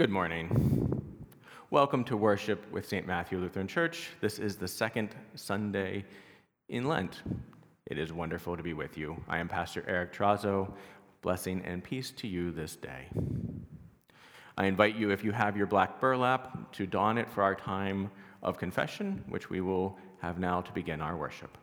Good morning. Welcome to worship with St. Matthew Lutheran Church. This is the second Sunday in Lent. It is wonderful to be with you. I am Pastor Eric Trazo. Blessing and peace to you this day. I invite you, if you have your black burlap, to don it for our time of confession, which we will have now to begin our worship.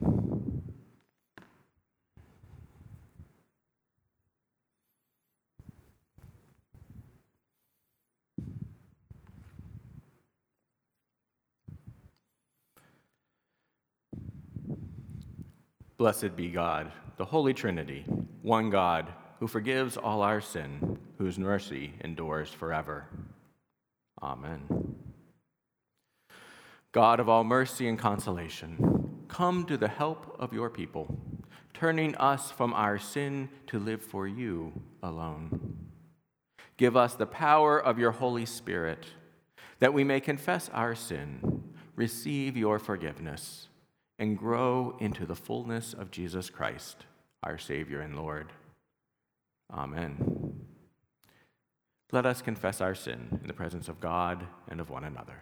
Blessed be God, the Holy Trinity, one God, who forgives all our sin, whose mercy endures forever. Amen. God of all mercy and consolation, come to the help of your people, turning us from our sin to live for you alone. Give us the power of your Holy Spirit, that we may confess our sin, receive your forgiveness and grow into the fullness of Jesus Christ, our Savior and Lord. Amen. Let us confess our sin in the presence of God and of one another.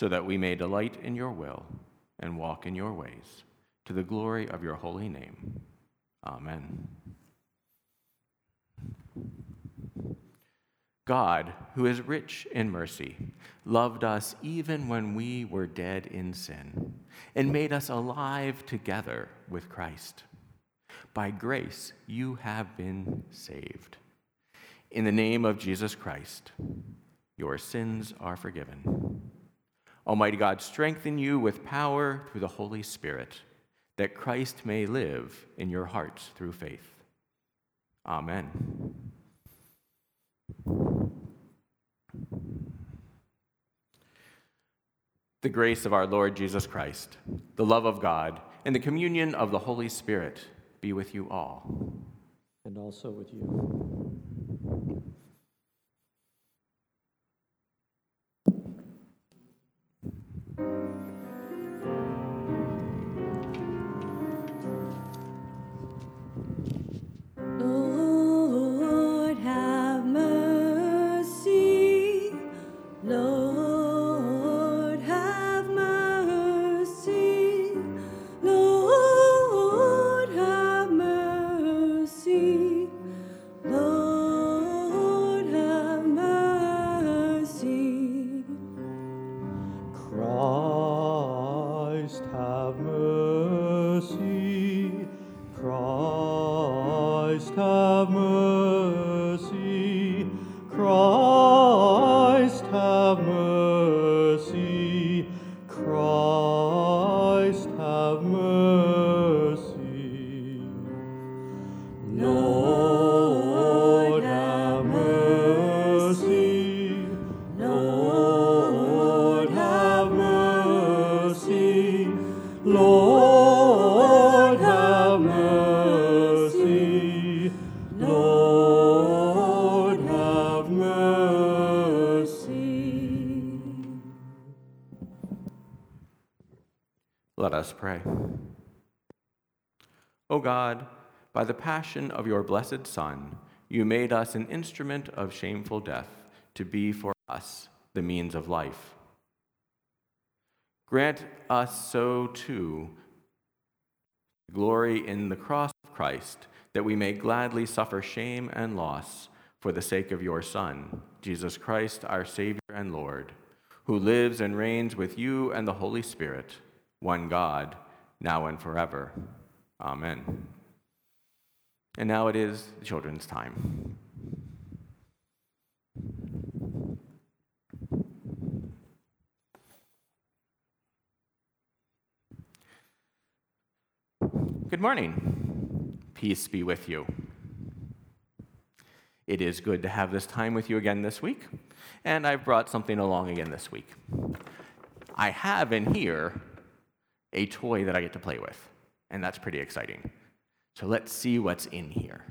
so that we may delight in your will and walk in your ways, to the glory of your holy name. Amen. God, who is rich in mercy, loved us even when we were dead in sin, and made us alive together with Christ. By grace, you have been saved. In the name of Jesus Christ, your sins are forgiven. Almighty God, strengthen you with power through the Holy Spirit, that Christ may live in your hearts through faith. Amen. The grace of our Lord Jesus Christ, the love of God, and the communion of the Holy Spirit be with you all. And also with you. Passion of your blessed Son, you made us an instrument of shameful death to be for us the means of life. Grant us so too glory in the cross of Christ, that we may gladly suffer shame and loss for the sake of your Son, Jesus Christ, our Savior and Lord, who lives and reigns with you and the Holy Spirit one God, now and forever. Amen. And now it is the children's time. Good morning. Peace be with you. It is good to have this time with you again this week, and I've brought something along again this week. I have in here a toy that I get to play with, and that's pretty exciting. So let's see what's in here.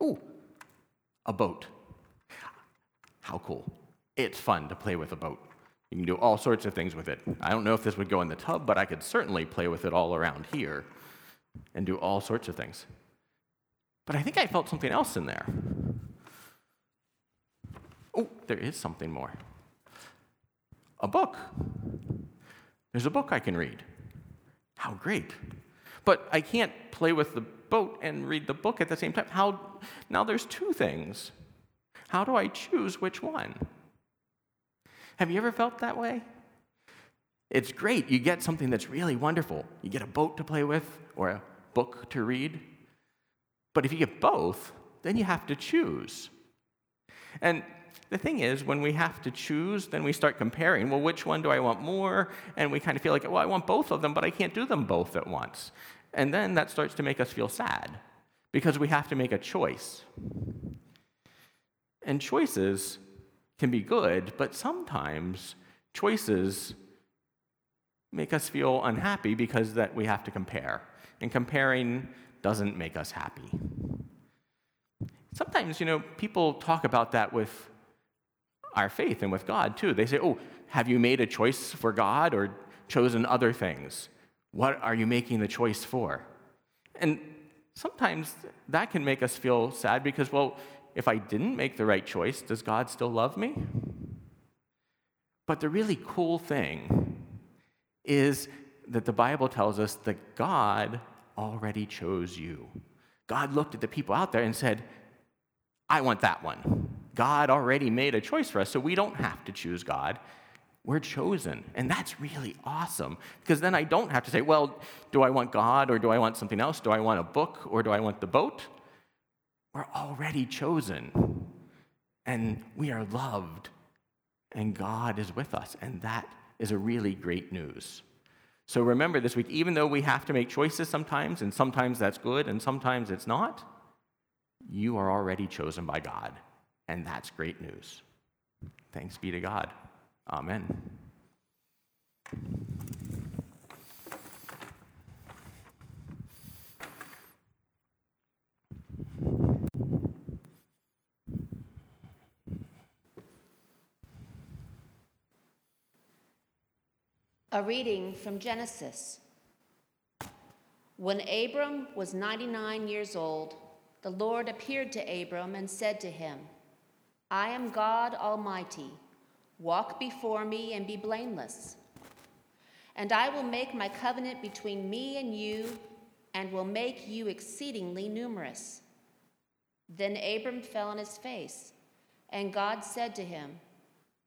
Oh, a boat. How cool. It's fun to play with a boat. You can do all sorts of things with it. I don't know if this would go in the tub, but I could certainly play with it all around here and do all sorts of things. But I think I felt something else in there. Oh, there is something more. A book. There's a book I can read. How great. But I can't play with the boat and read the book at the same time. How now there's two things. How do I choose which one? Have you ever felt that way? It's great. You get something that's really wonderful. You get a boat to play with or a book to read. But if you get both, then you have to choose. And the thing is, when we have to choose, then we start comparing. Well, which one do I want more? And we kind of feel like, well, I want both of them, but I can't do them both at once. And then that starts to make us feel sad because we have to make a choice. And choices can be good, but sometimes choices make us feel unhappy because that we have to compare. And comparing doesn't make us happy. Sometimes, you know, people talk about that with our faith and with God too. They say, "Oh, have you made a choice for God or chosen other things? What are you making the choice for?" And sometimes that can make us feel sad because, well, if I didn't make the right choice, does God still love me? But the really cool thing is that the Bible tells us that God already chose you. God looked at the people out there and said, I want that one. God already made a choice for us, so we don't have to choose God. We're chosen. And that's really awesome because then I don't have to say, well, do I want God or do I want something else? Do I want a book or do I want the boat? We're already chosen and we are loved and God is with us. And that is a really great news. So remember this week, even though we have to make choices sometimes, and sometimes that's good and sometimes it's not, you are already chosen by God. And that's great news. Thanks be to God. Amen. A reading from Genesis. When Abram was 99 years old, the Lord appeared to Abram and said to him, I am God Almighty. Walk before me and be blameless. And I will make my covenant between me and you, and will make you exceedingly numerous. Then Abram fell on his face, and God said to him,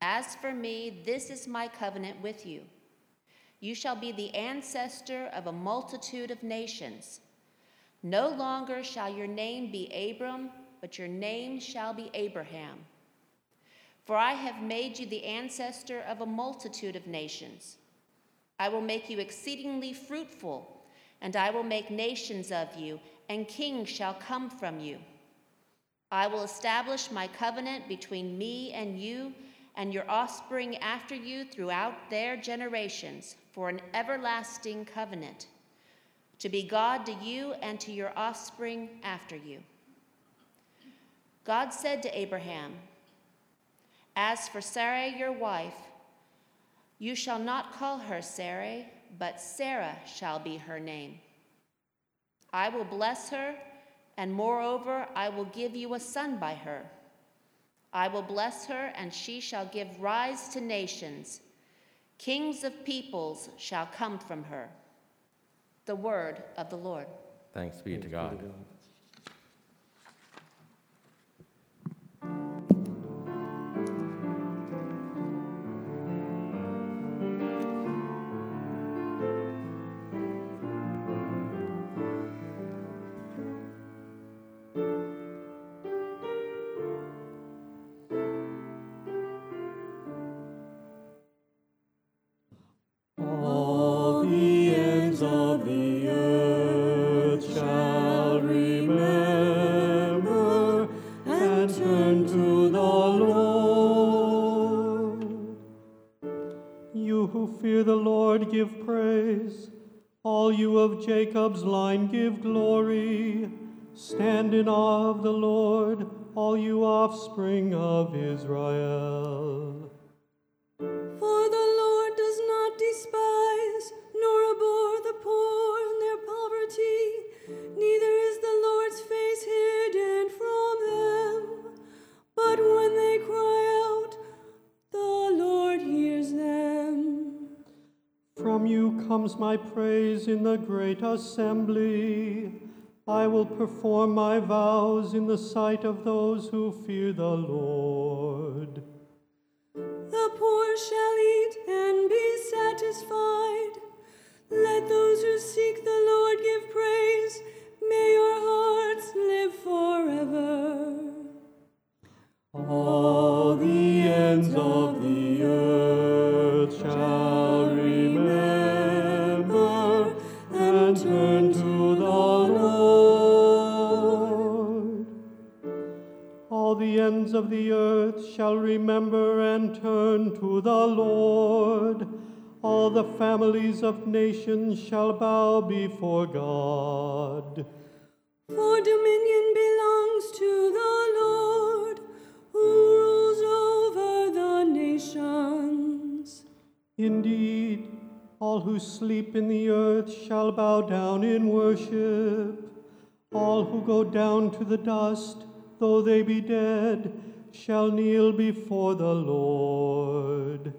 As for me, this is my covenant with you you shall be the ancestor of a multitude of nations. No longer shall your name be Abram, but your name shall be Abraham. For I have made you the ancestor of a multitude of nations. I will make you exceedingly fruitful, and I will make nations of you, and kings shall come from you. I will establish my covenant between me and you and your offspring after you throughout their generations for an everlasting covenant, to be God to you and to your offspring after you. God said to Abraham, As for Sarai, your wife, you shall not call her Sarai, but Sarah shall be her name. I will bless her, and moreover, I will give you a son by her. I will bless her, and she shall give rise to nations. Kings of peoples shall come from her. The word of the Lord. Thanks be to God. of Jacob's line give glory. Stand in awe of the Lord, all you offspring of Israel. Comes my praise in the great assembly. I will perform my vows in the sight of those who fear the Lord. The poor shall eat and be satisfied. Let those who seek the Lord give praise. May your hearts live forever. All the ends of the earth shall ends of the earth shall remember and turn to the Lord. All the families of nations shall bow before God. For dominion belongs to the Lord, who rules over the nations. Indeed, all who sleep in the earth shall bow down in worship. All who go down to the dust, though they be dead, shall kneel before the Lord.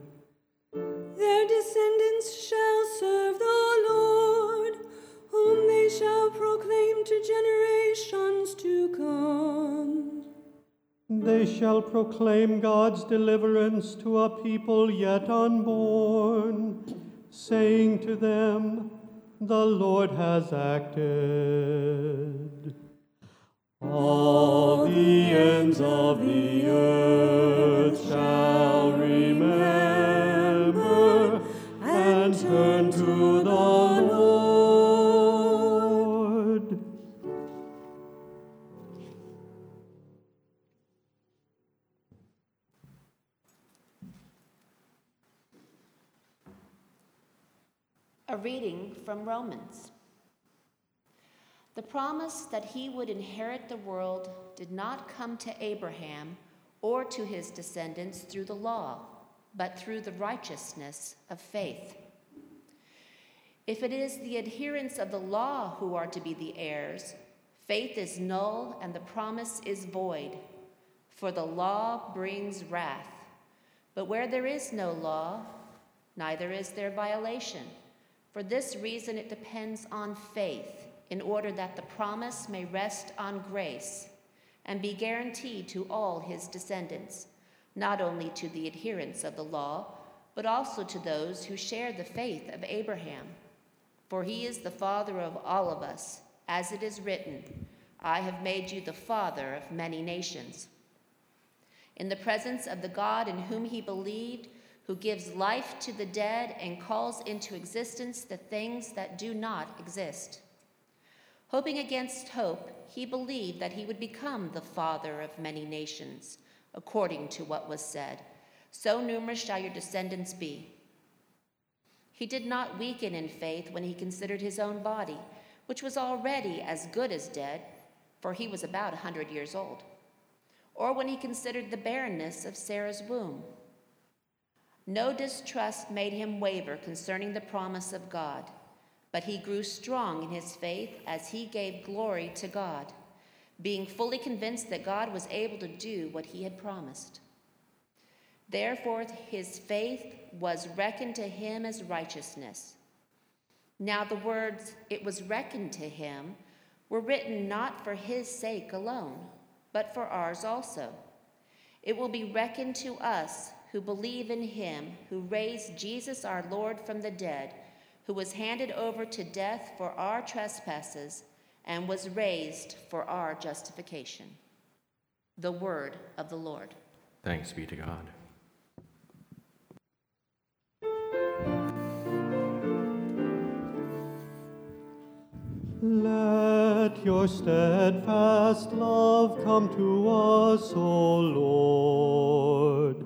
Their descendants shall serve the Lord, whom they shall proclaim to generations to come. They shall proclaim God's deliverance to a people yet unborn, saying to them, The Lord has acted. All the ends of the earth shall remember and turn to the Lord. A reading from Romans. The promise that he would inherit the world did not come to Abraham or to his descendants through the law, but through the righteousness of faith. If it is the adherents of the law who are to be the heirs, faith is null and the promise is void, for the law brings wrath. But where there is no law, neither is there violation. For this reason, it depends on faith, in order that the promise may rest on grace and be guaranteed to all his descendants, not only to the adherents of the law, but also to those who share the faith of Abraham. For he is the father of all of us, as it is written, I have made you the father of many nations. In the presence of the God in whom he believed, who gives life to the dead and calls into existence the things that do not exist. Hoping against hope, he believed that he would become the father of many nations, according to what was said So numerous shall your descendants be. He did not weaken in faith when he considered his own body, which was already as good as dead, for he was about a hundred years old, or when he considered the barrenness of Sarah's womb. No distrust made him waver concerning the promise of God, but he grew strong in his faith as he gave glory to God, being fully convinced that God was able to do what he had promised. Therefore, his faith was reckoned to him as righteousness. Now, the words, it was reckoned to him, were written not for his sake alone, but for ours also. It will be reckoned to us who believe in him who raised Jesus our Lord from the dead, who was handed over to death for our trespasses and was raised for our justification. The word of the Lord. Thanks be to God. Let your steadfast love come to us, O Lord.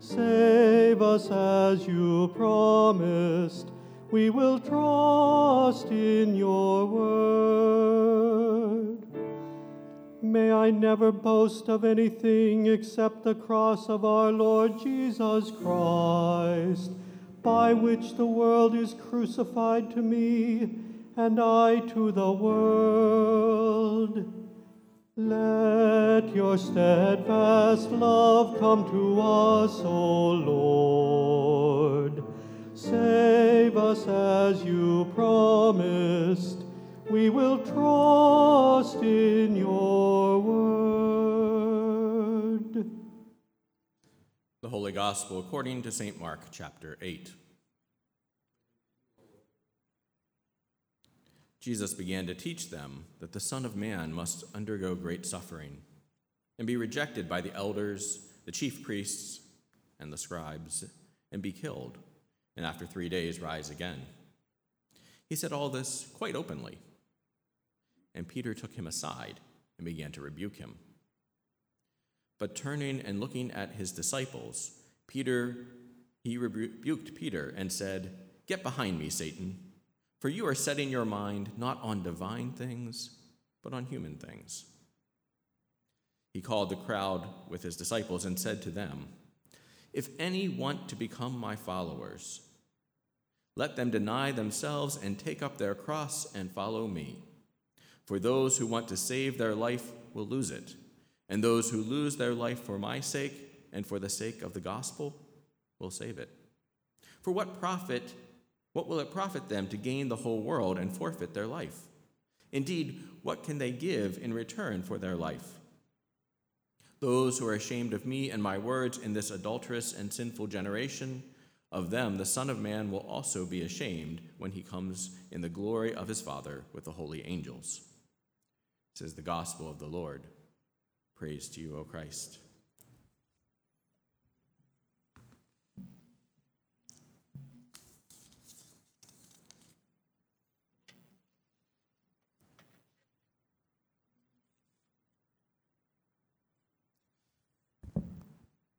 Save us as you promised. We will trust in your word. May I never boast of anything except the cross of our Lord Jesus Christ, by which the world is crucified to me and I to the world. Let your steadfast love come to us, O Lord. Save us as you promised. We will trust in your word. The Holy Gospel according to St. Mark, chapter 8. Jesus began to teach them that the Son of Man must undergo great suffering and be rejected by the elders, the chief priests, and the scribes, and be killed, and after three days rise again. He said all this quite openly. And Peter took him aside and began to rebuke him. But turning and looking at his disciples, Peter he rebuked Peter and said, "Get behind me, Satan." For you are setting your mind not on divine things, but on human things. He called the crowd with his disciples and said to them, If any want to become my followers, let them deny themselves and take up their cross and follow me. For those who want to save their life will lose it, and those who lose their life for my sake and for the sake of the gospel will save it. For what profit what will it profit them to gain the whole world and forfeit their life? Indeed, what can they give in return for their life? Those who are ashamed of me and my words in this adulterous and sinful generation, of them the Son of Man will also be ashamed when he comes in the glory of his Father with the holy angels. Is the gospel of the Lord. Praise to you, O Christ.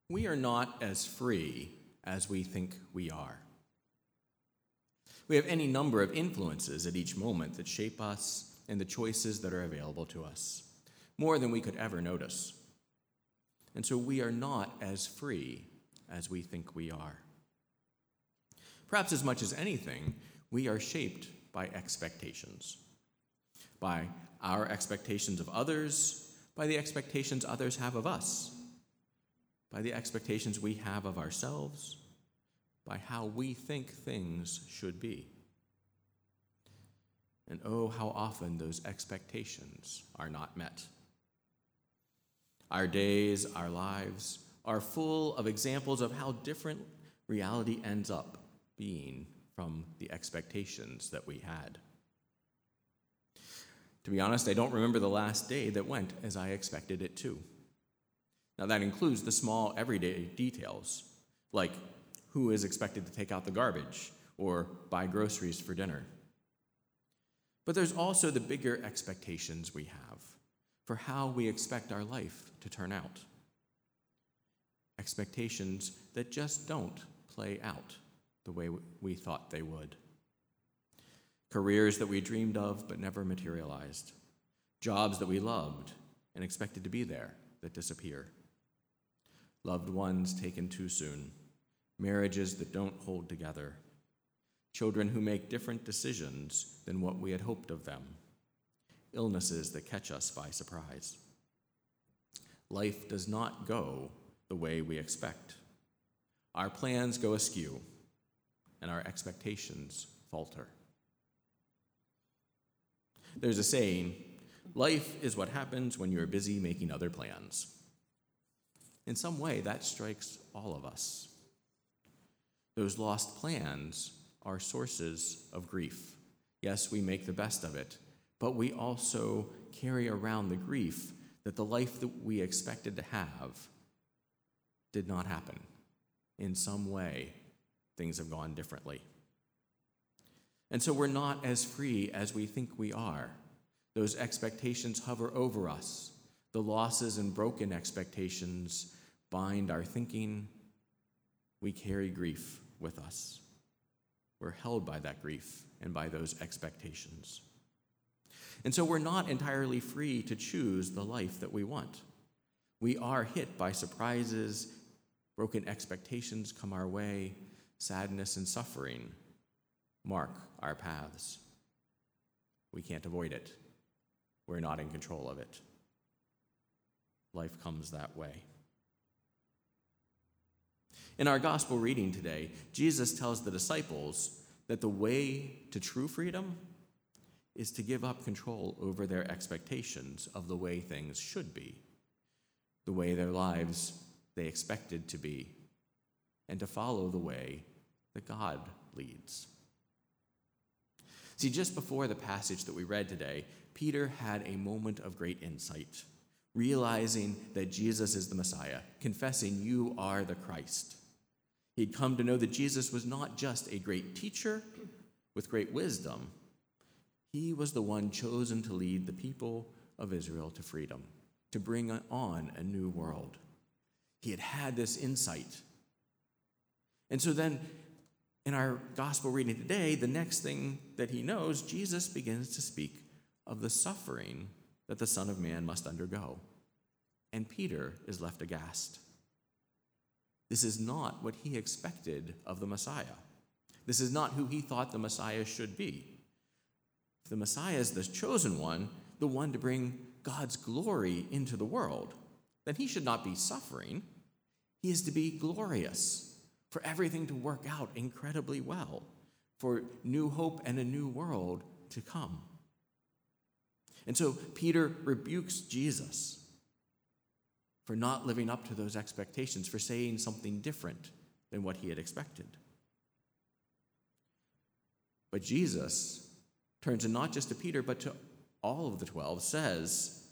we are not as free as we think we are. We have any number of influences at each moment that shape us and the choices that are available to us, more than we could ever notice. And so we are not as free as we think we are. Perhaps as much as anything, we are shaped by expectations, by our expectations of others, by the expectations others have of us by the expectations we have of ourselves, by how we think things should be. And oh, how often those expectations are not met. Our days, our lives are full of examples of how different reality ends up being from the expectations that we had. To be honest, I don't remember the last day that went as I expected it to. Now, that includes the small everyday details, like who is expected to take out the garbage or buy groceries for dinner. But there's also the bigger expectations we have for how we expect our life to turn out. Expectations that just don't play out the way we thought they would. Careers that we dreamed of but never materialized. Jobs that we loved and expected to be there that disappear loved ones taken too soon, marriages that don't hold together, children who make different decisions than what we had hoped of them, illnesses that catch us by surprise. Life does not go the way we expect. Our plans go askew, and our expectations falter. There's a saying life is what happens when you're busy making other plans. In some way, that strikes all of us. Those lost plans are sources of grief. Yes, we make the best of it, but we also carry around the grief that the life that we expected to have did not happen. In some way, things have gone differently. And so we're not as free as we think we are. Those expectations hover over us. The losses and broken expectations bind our thinking, we carry grief with us. We're held by that grief and by those expectations. And so we're not entirely free to choose the life that we want. We are hit by surprises, broken expectations come our way, sadness and suffering mark our paths. We can't avoid it. We're not in control of it. Life comes that way. In our gospel reading today, Jesus tells the disciples that the way to true freedom is to give up control over their expectations of the way things should be, the way their lives they expected to be, and to follow the way that God leads. See, just before the passage that we read today, Peter had a moment of great insight, realizing that Jesus is the Messiah, confessing, You are the Christ. He'd come to know that Jesus was not just a great teacher with great wisdom, he was the one chosen to lead the people of Israel to freedom, to bring on a new world. He had had this insight. And so then, in our gospel reading today, the next thing that he knows, Jesus begins to speak of the suffering that the Son of Man must undergo. And Peter is left aghast. This is not what he expected of the Messiah. This is not who he thought the Messiah should be. If the Messiah is the chosen one, the one to bring God's glory into the world, then he should not be suffering. He is to be glorious, for everything to work out incredibly well, for new hope and a new world to come. And so Peter rebukes Jesus for not living up to those expectations, for saying something different than what he had expected. But Jesus turns and not just to Peter, but to all of the twelve, says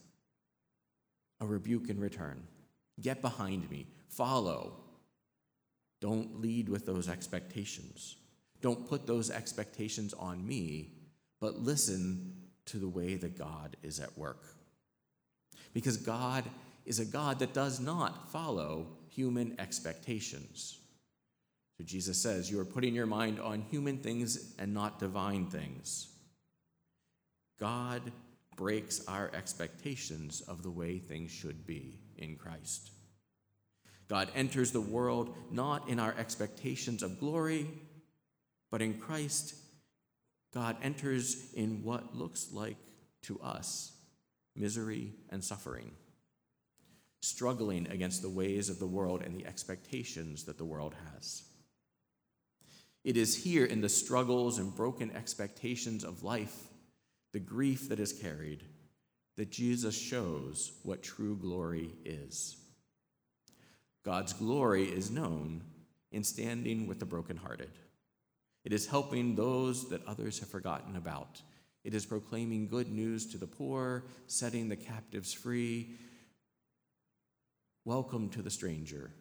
a rebuke in return Get behind me, follow. Don't lead with those expectations. Don't put those expectations on me, but listen to the way that God is at work. Because God is a God that does not follow human expectations. So Jesus says, You are putting your mind on human things and not divine things. God breaks our expectations of the way things should be in Christ. God enters the world not in our expectations of glory, but in Christ, God enters in what looks like to us misery and suffering struggling against the ways of the world and the expectations that the world has. It is here in the struggles and broken expectations of life, the grief that is carried, that Jesus shows what true glory is. God's glory is known in standing with the brokenhearted. It is helping those that others have forgotten about. It is proclaiming good news to the poor, setting the captives free, welcome to the stranger,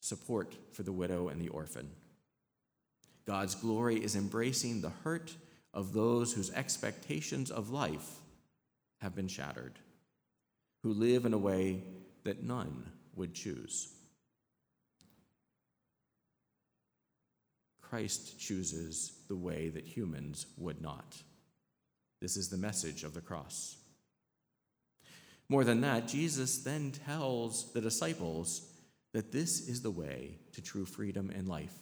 support for the widow and the orphan. God's glory is embracing the hurt of those whose expectations of life have been shattered, who live in a way that none would choose. Christ chooses the way that humans would not. This is the message of the cross. More than that, Jesus then tells the disciples that this is the way to true freedom and life,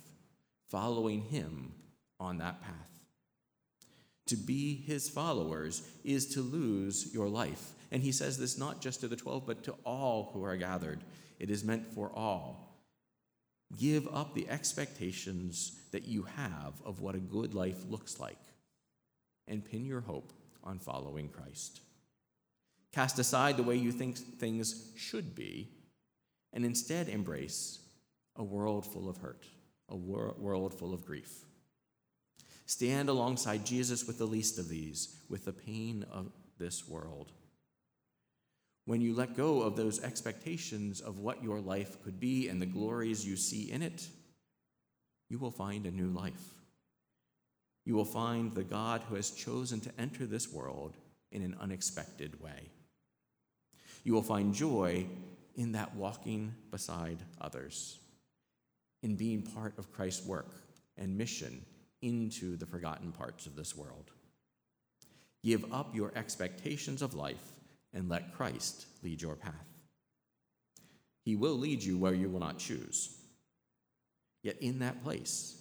following him on that path. To be his followers is to lose your life. And he says this not just to the 12, but to all who are gathered. It is meant for all. Give up the expectations that you have of what a good life looks like and pin your hope on following Christ. Cast aside the way you think things should be, and instead embrace a world full of hurt, a wor- world full of grief. Stand alongside Jesus with the least of these, with the pain of this world. When you let go of those expectations of what your life could be and the glories you see in it, you will find a new life. You will find the God who has chosen to enter this world in an unexpected way. You will find joy in that walking beside others, in being part of Christ's work and mission into the forgotten parts of this world. Give up your expectations of life and let Christ lead your path. He will lead you where you will not choose. Yet in that place,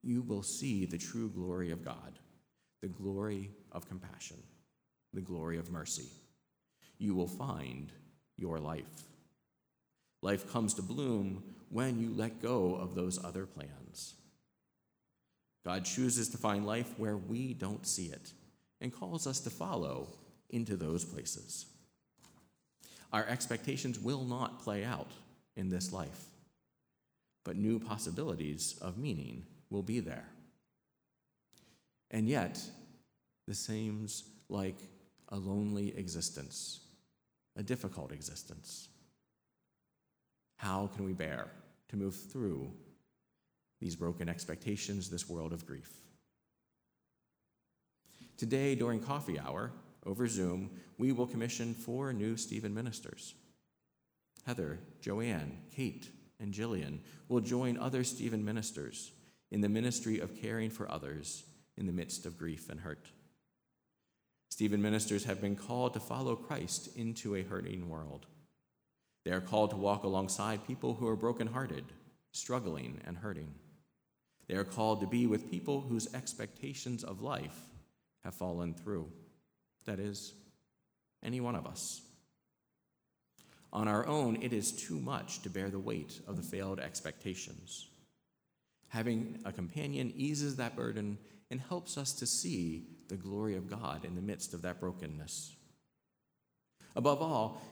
you will see the true glory of God, the glory of compassion, the glory of mercy. You will find your life. Life comes to bloom when you let go of those other plans. God chooses to find life where we don't see it and calls us to follow into those places. Our expectations will not play out in this life, but new possibilities of meaning will be there. And yet, this seems like a lonely existence, a difficult existence. How can we bear to move through these broken expectations, this world of grief? Today, during coffee hour over Zoom, we will commission four new Stephen ministers. Heather, Joanne, Kate, and Jillian will join other Stephen ministers in the ministry of caring for others in the midst of grief and hurt. Stephen ministers have been called to follow Christ into a hurting world. They are called to walk alongside people who are brokenhearted, struggling, and hurting. They are called to be with people whose expectations of life have fallen through. That is, any one of us. On our own, it is too much to bear the weight of the failed expectations. Having a companion eases that burden and helps us to see the glory of God in the midst of that brokenness. Above all,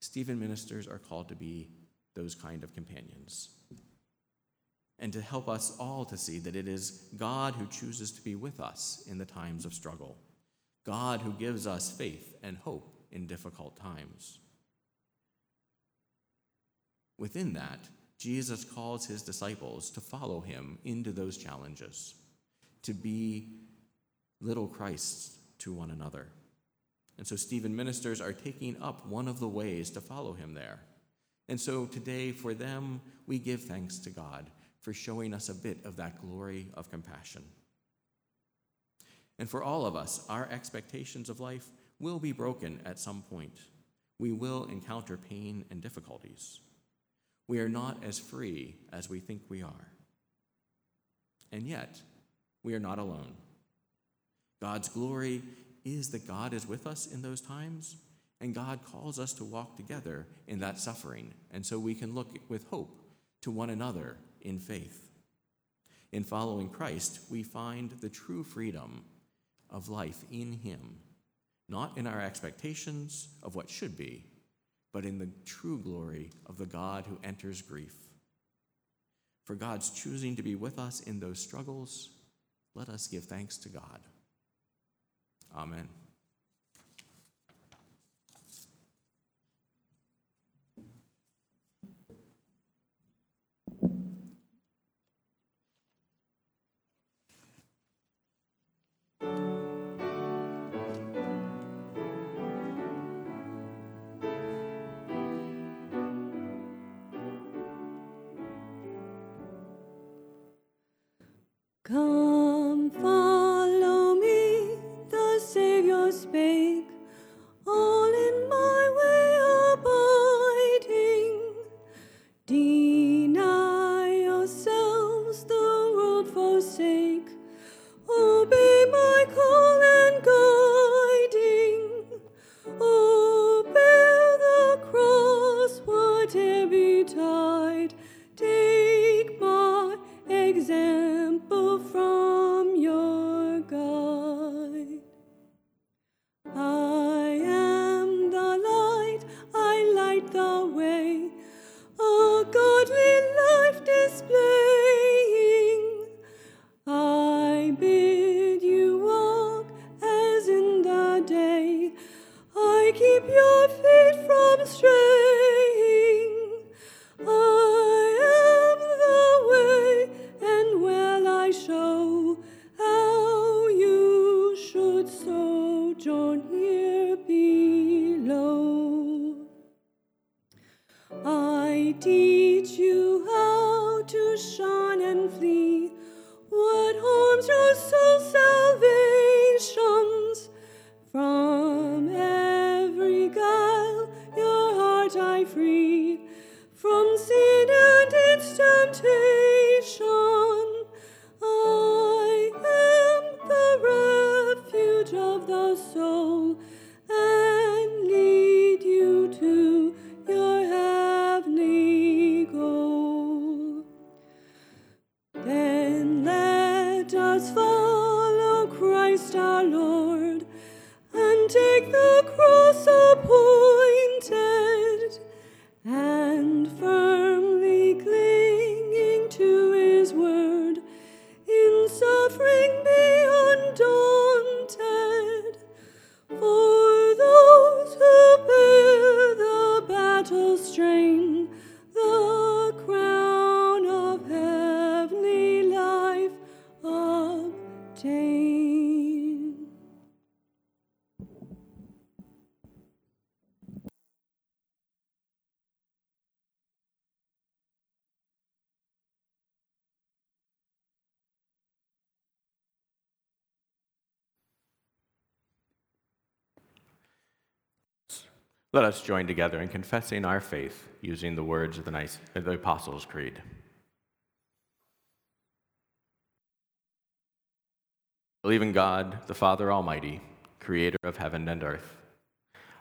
Stephen ministers are called to be those kind of companions and to help us all to see that it is God who chooses to be with us in the times of struggle, God who gives us faith and hope in difficult times. Within that, Jesus calls his disciples to follow him into those challenges, to be little Christs to one another. And so, Stephen ministers are taking up one of the ways to follow him there. And so, today, for them, we give thanks to God for showing us a bit of that glory of compassion. And for all of us, our expectations of life will be broken at some point. We will encounter pain and difficulties. We are not as free as we think we are. And yet, we are not alone. God's glory is that God is with us in those times, and God calls us to walk together in that suffering. And so we can look with hope to one another in faith. In following Christ, we find the true freedom of life in Him, not in our expectations of what should be, but in the true glory of the God who enters grief. For God's choosing to be with us in those struggles, let us give thanks to God. Amen. Let us join together in confessing our faith using the words of the, nice, the Apostles' Creed. Believe in God, the Father Almighty, creator of heaven and earth.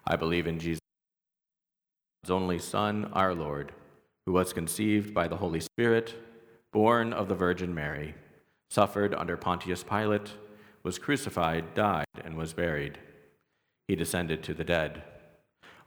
I believe in Jesus, God's only Son, our Lord, who was conceived by the Holy Spirit, born of the Virgin Mary, suffered under Pontius Pilate, was crucified, died, and was buried. He descended to the dead.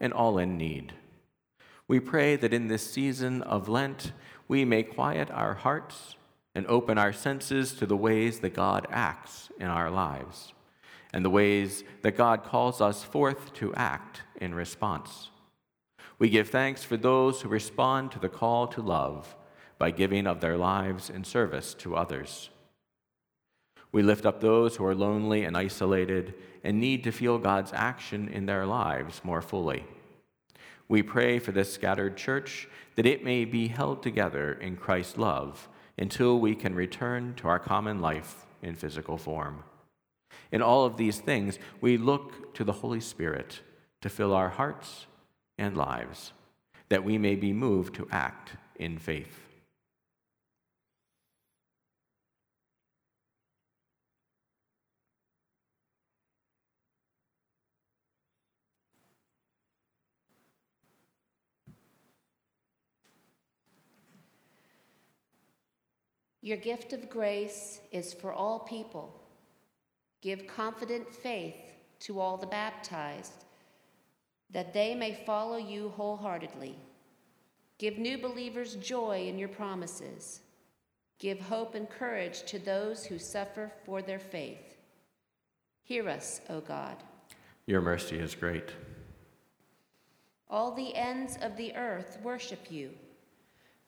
and all in need. We pray that in this season of Lent, we may quiet our hearts and open our senses to the ways that God acts in our lives and the ways that God calls us forth to act in response. We give thanks for those who respond to the call to love by giving of their lives in service to others. We lift up those who are lonely and isolated and need to feel God's action in their lives more fully. We pray for this scattered church that it may be held together in Christ's love until we can return to our common life in physical form. In all of these things, we look to the Holy Spirit to fill our hearts and lives, that we may be moved to act in faith. Your gift of grace is for all people. Give confident faith to all the baptized, that they may follow you wholeheartedly. Give new believers joy in your promises. Give hope and courage to those who suffer for their faith. Hear us, O God. Your mercy is great. All the ends of the earth worship you.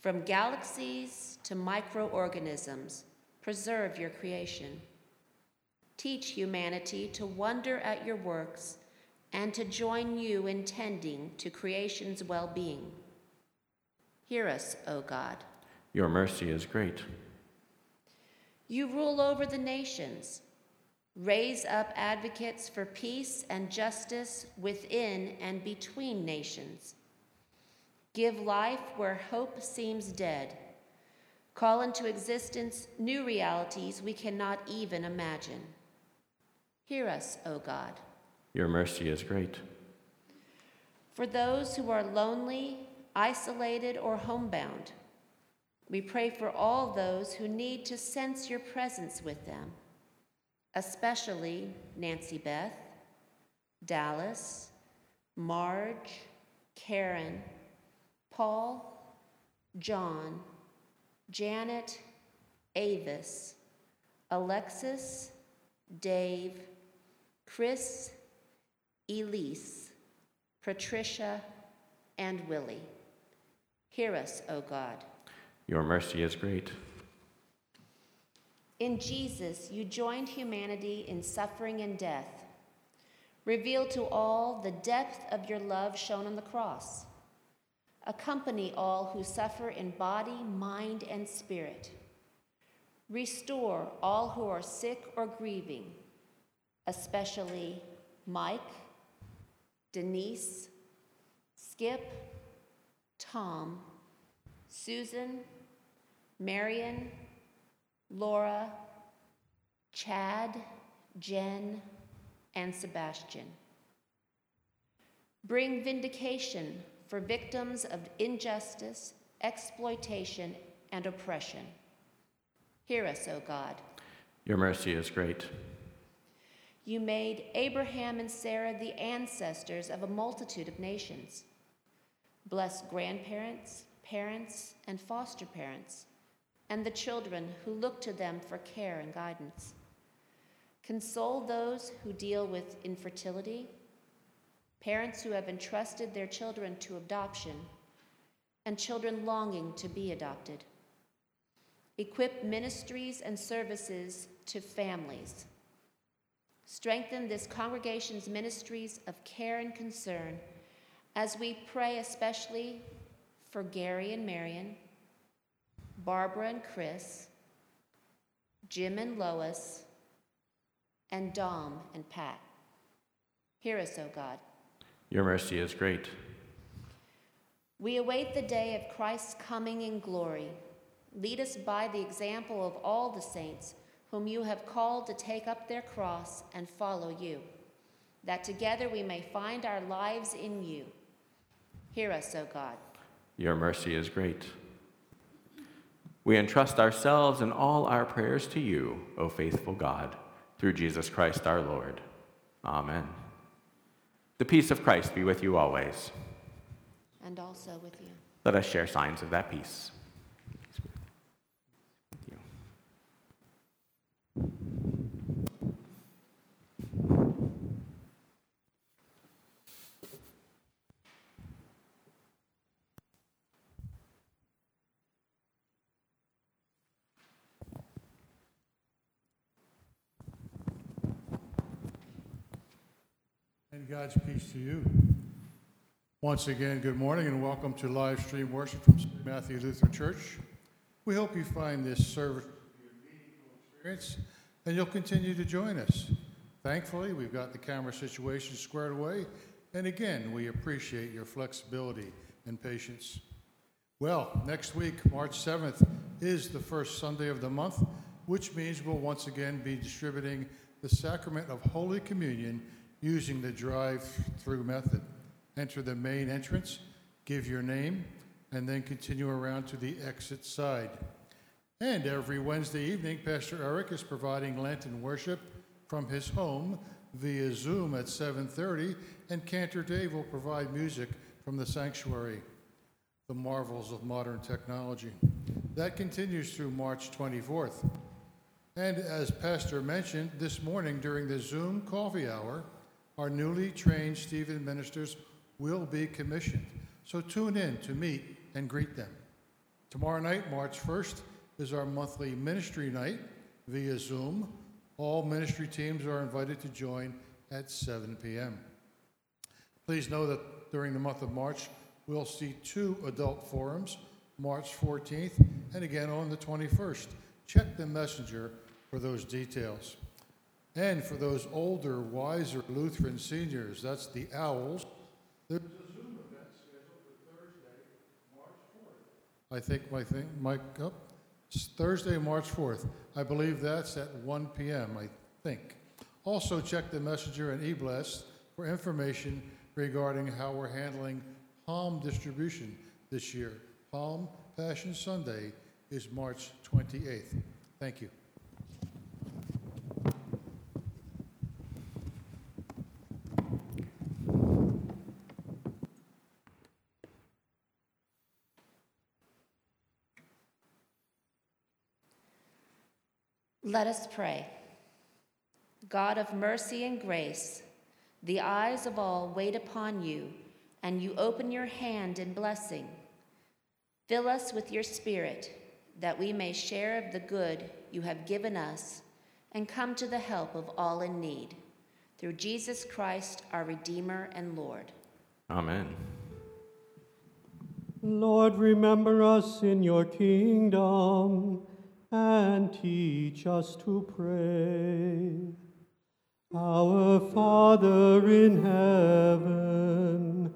From galaxies to microorganisms, preserve your creation. Teach humanity to wonder at your works and to join you in tending to creation's well being. Hear us, O God. Your mercy is great. You rule over the nations. Raise up advocates for peace and justice within and between nations. Give life where hope seems dead. Call into existence new realities we cannot even imagine. Hear us, O God. Your mercy is great. For those who are lonely, isolated, or homebound, we pray for all those who need to sense your presence with them, especially Nancy Beth, Dallas, Marge, Karen, Paul, John, Janet, Avis, Alexis, Dave, Chris, Elise, Patricia, and Willie. Hear us, O God. Your mercy is great. In Jesus, you joined humanity in suffering and death. Reveal to all the depth of your love shown on the cross. Accompany all who suffer in body, mind, and spirit. Restore all who are sick or grieving, especially Mike, Denise, Skip, Tom, Susan, Marion, Laura, Chad, Jen, and Sebastian. Bring vindication for victims of injustice, exploitation, and oppression. Hear us, O God. Your mercy is great. You made Abraham and Sarah the ancestors of a multitude of nations. Bless grandparents, parents, and foster parents, and the children who look to them for care and guidance. Console those who deal with infertility, parents who have entrusted their children to adoption, and children longing to be adopted. Equip ministries and services to families. Strengthen this congregation's ministries of care and concern as we pray especially for Gary and Marion, Barbara and Chris, Jim and Lois, and Dom and Pat. Hear us, O God. Your mercy is great. We await the day of Christ's coming in glory. Lead us by the example of all the saints whom you have called to take up their cross and follow you, that together we may find our lives in you. Hear us, O God. Your mercy is great. We entrust ourselves and all our prayers to you, O faithful God through Jesus Christ our Lord. Amen. The peace of Christ be with you always. And also with you. Let us share signs of that peace. And God's peace to you. Once again, good morning and welcome to live stream worship from St. Matthew Lutheran Church. We hope you find this service to be a meaningful experience and you'll continue to join us. Thankfully, we've got the camera situation squared away, and again, we appreciate your flexibility and patience. Well, next week, March 7th, is the first Sunday of the month, which means we'll once again be distributing the sacrament of Holy Communion using the drive-through method. Enter the main entrance, give your name, and then continue around to the exit side. And every Wednesday evening, Pastor Eric is providing Lenten worship from his home via Zoom at 7:30, and Cantor Dave will provide music from the sanctuary. The marvels of modern technology. That continues through March 24th. And as Pastor mentioned this morning during the Zoom coffee hour, our newly trained Stephen ministers will be commissioned. So tune in to meet and greet them. Tomorrow night, March 1st, is our monthly ministry night via Zoom. All ministry teams are invited to join at 7 p.m. Please know that during the month of March, we'll see two adult forums, March 14th and again on the 21st. Check the messenger for those details. And for those older, wiser Lutheran seniors, that's the Owls, there's a Zoom event scheduled for Thursday, March 4th. I think my thing, mic up. Oh, it's Thursday, March 4th. I believe that's at 1 p.m., I think. Also, check the messenger and e-blast for information regarding how we're handling palm distribution this year. Palm Passion Sunday is March 28th. Thank you. Let us pray. God of mercy and grace, the eyes of all wait upon you, and you open your hand in blessing. Fill us with your Spirit, that we may share of the good you have given us and come to the help of all in need. through Jesus Christ, our Redeemer and Lord. Amen. Lord, remember us in your kingdom and teach us to pray. Our Father in heaven,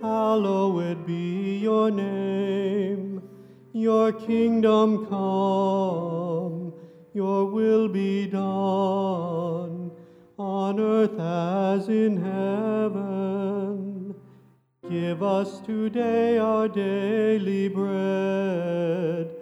hallowed be your name. Your kingdom come, your will be done, on earth as in heaven. Give us today our daily bread.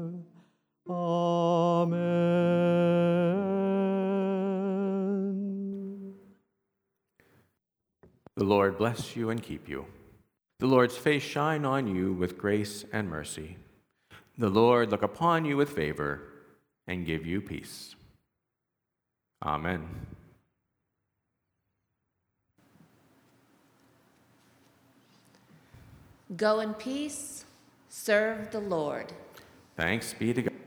Amen. The Lord bless you and keep you. The Lord's face shine on you with grace and mercy. The Lord look upon you with favor and give you peace. Amen. Go in peace, serve the Lord. Thanks be to God.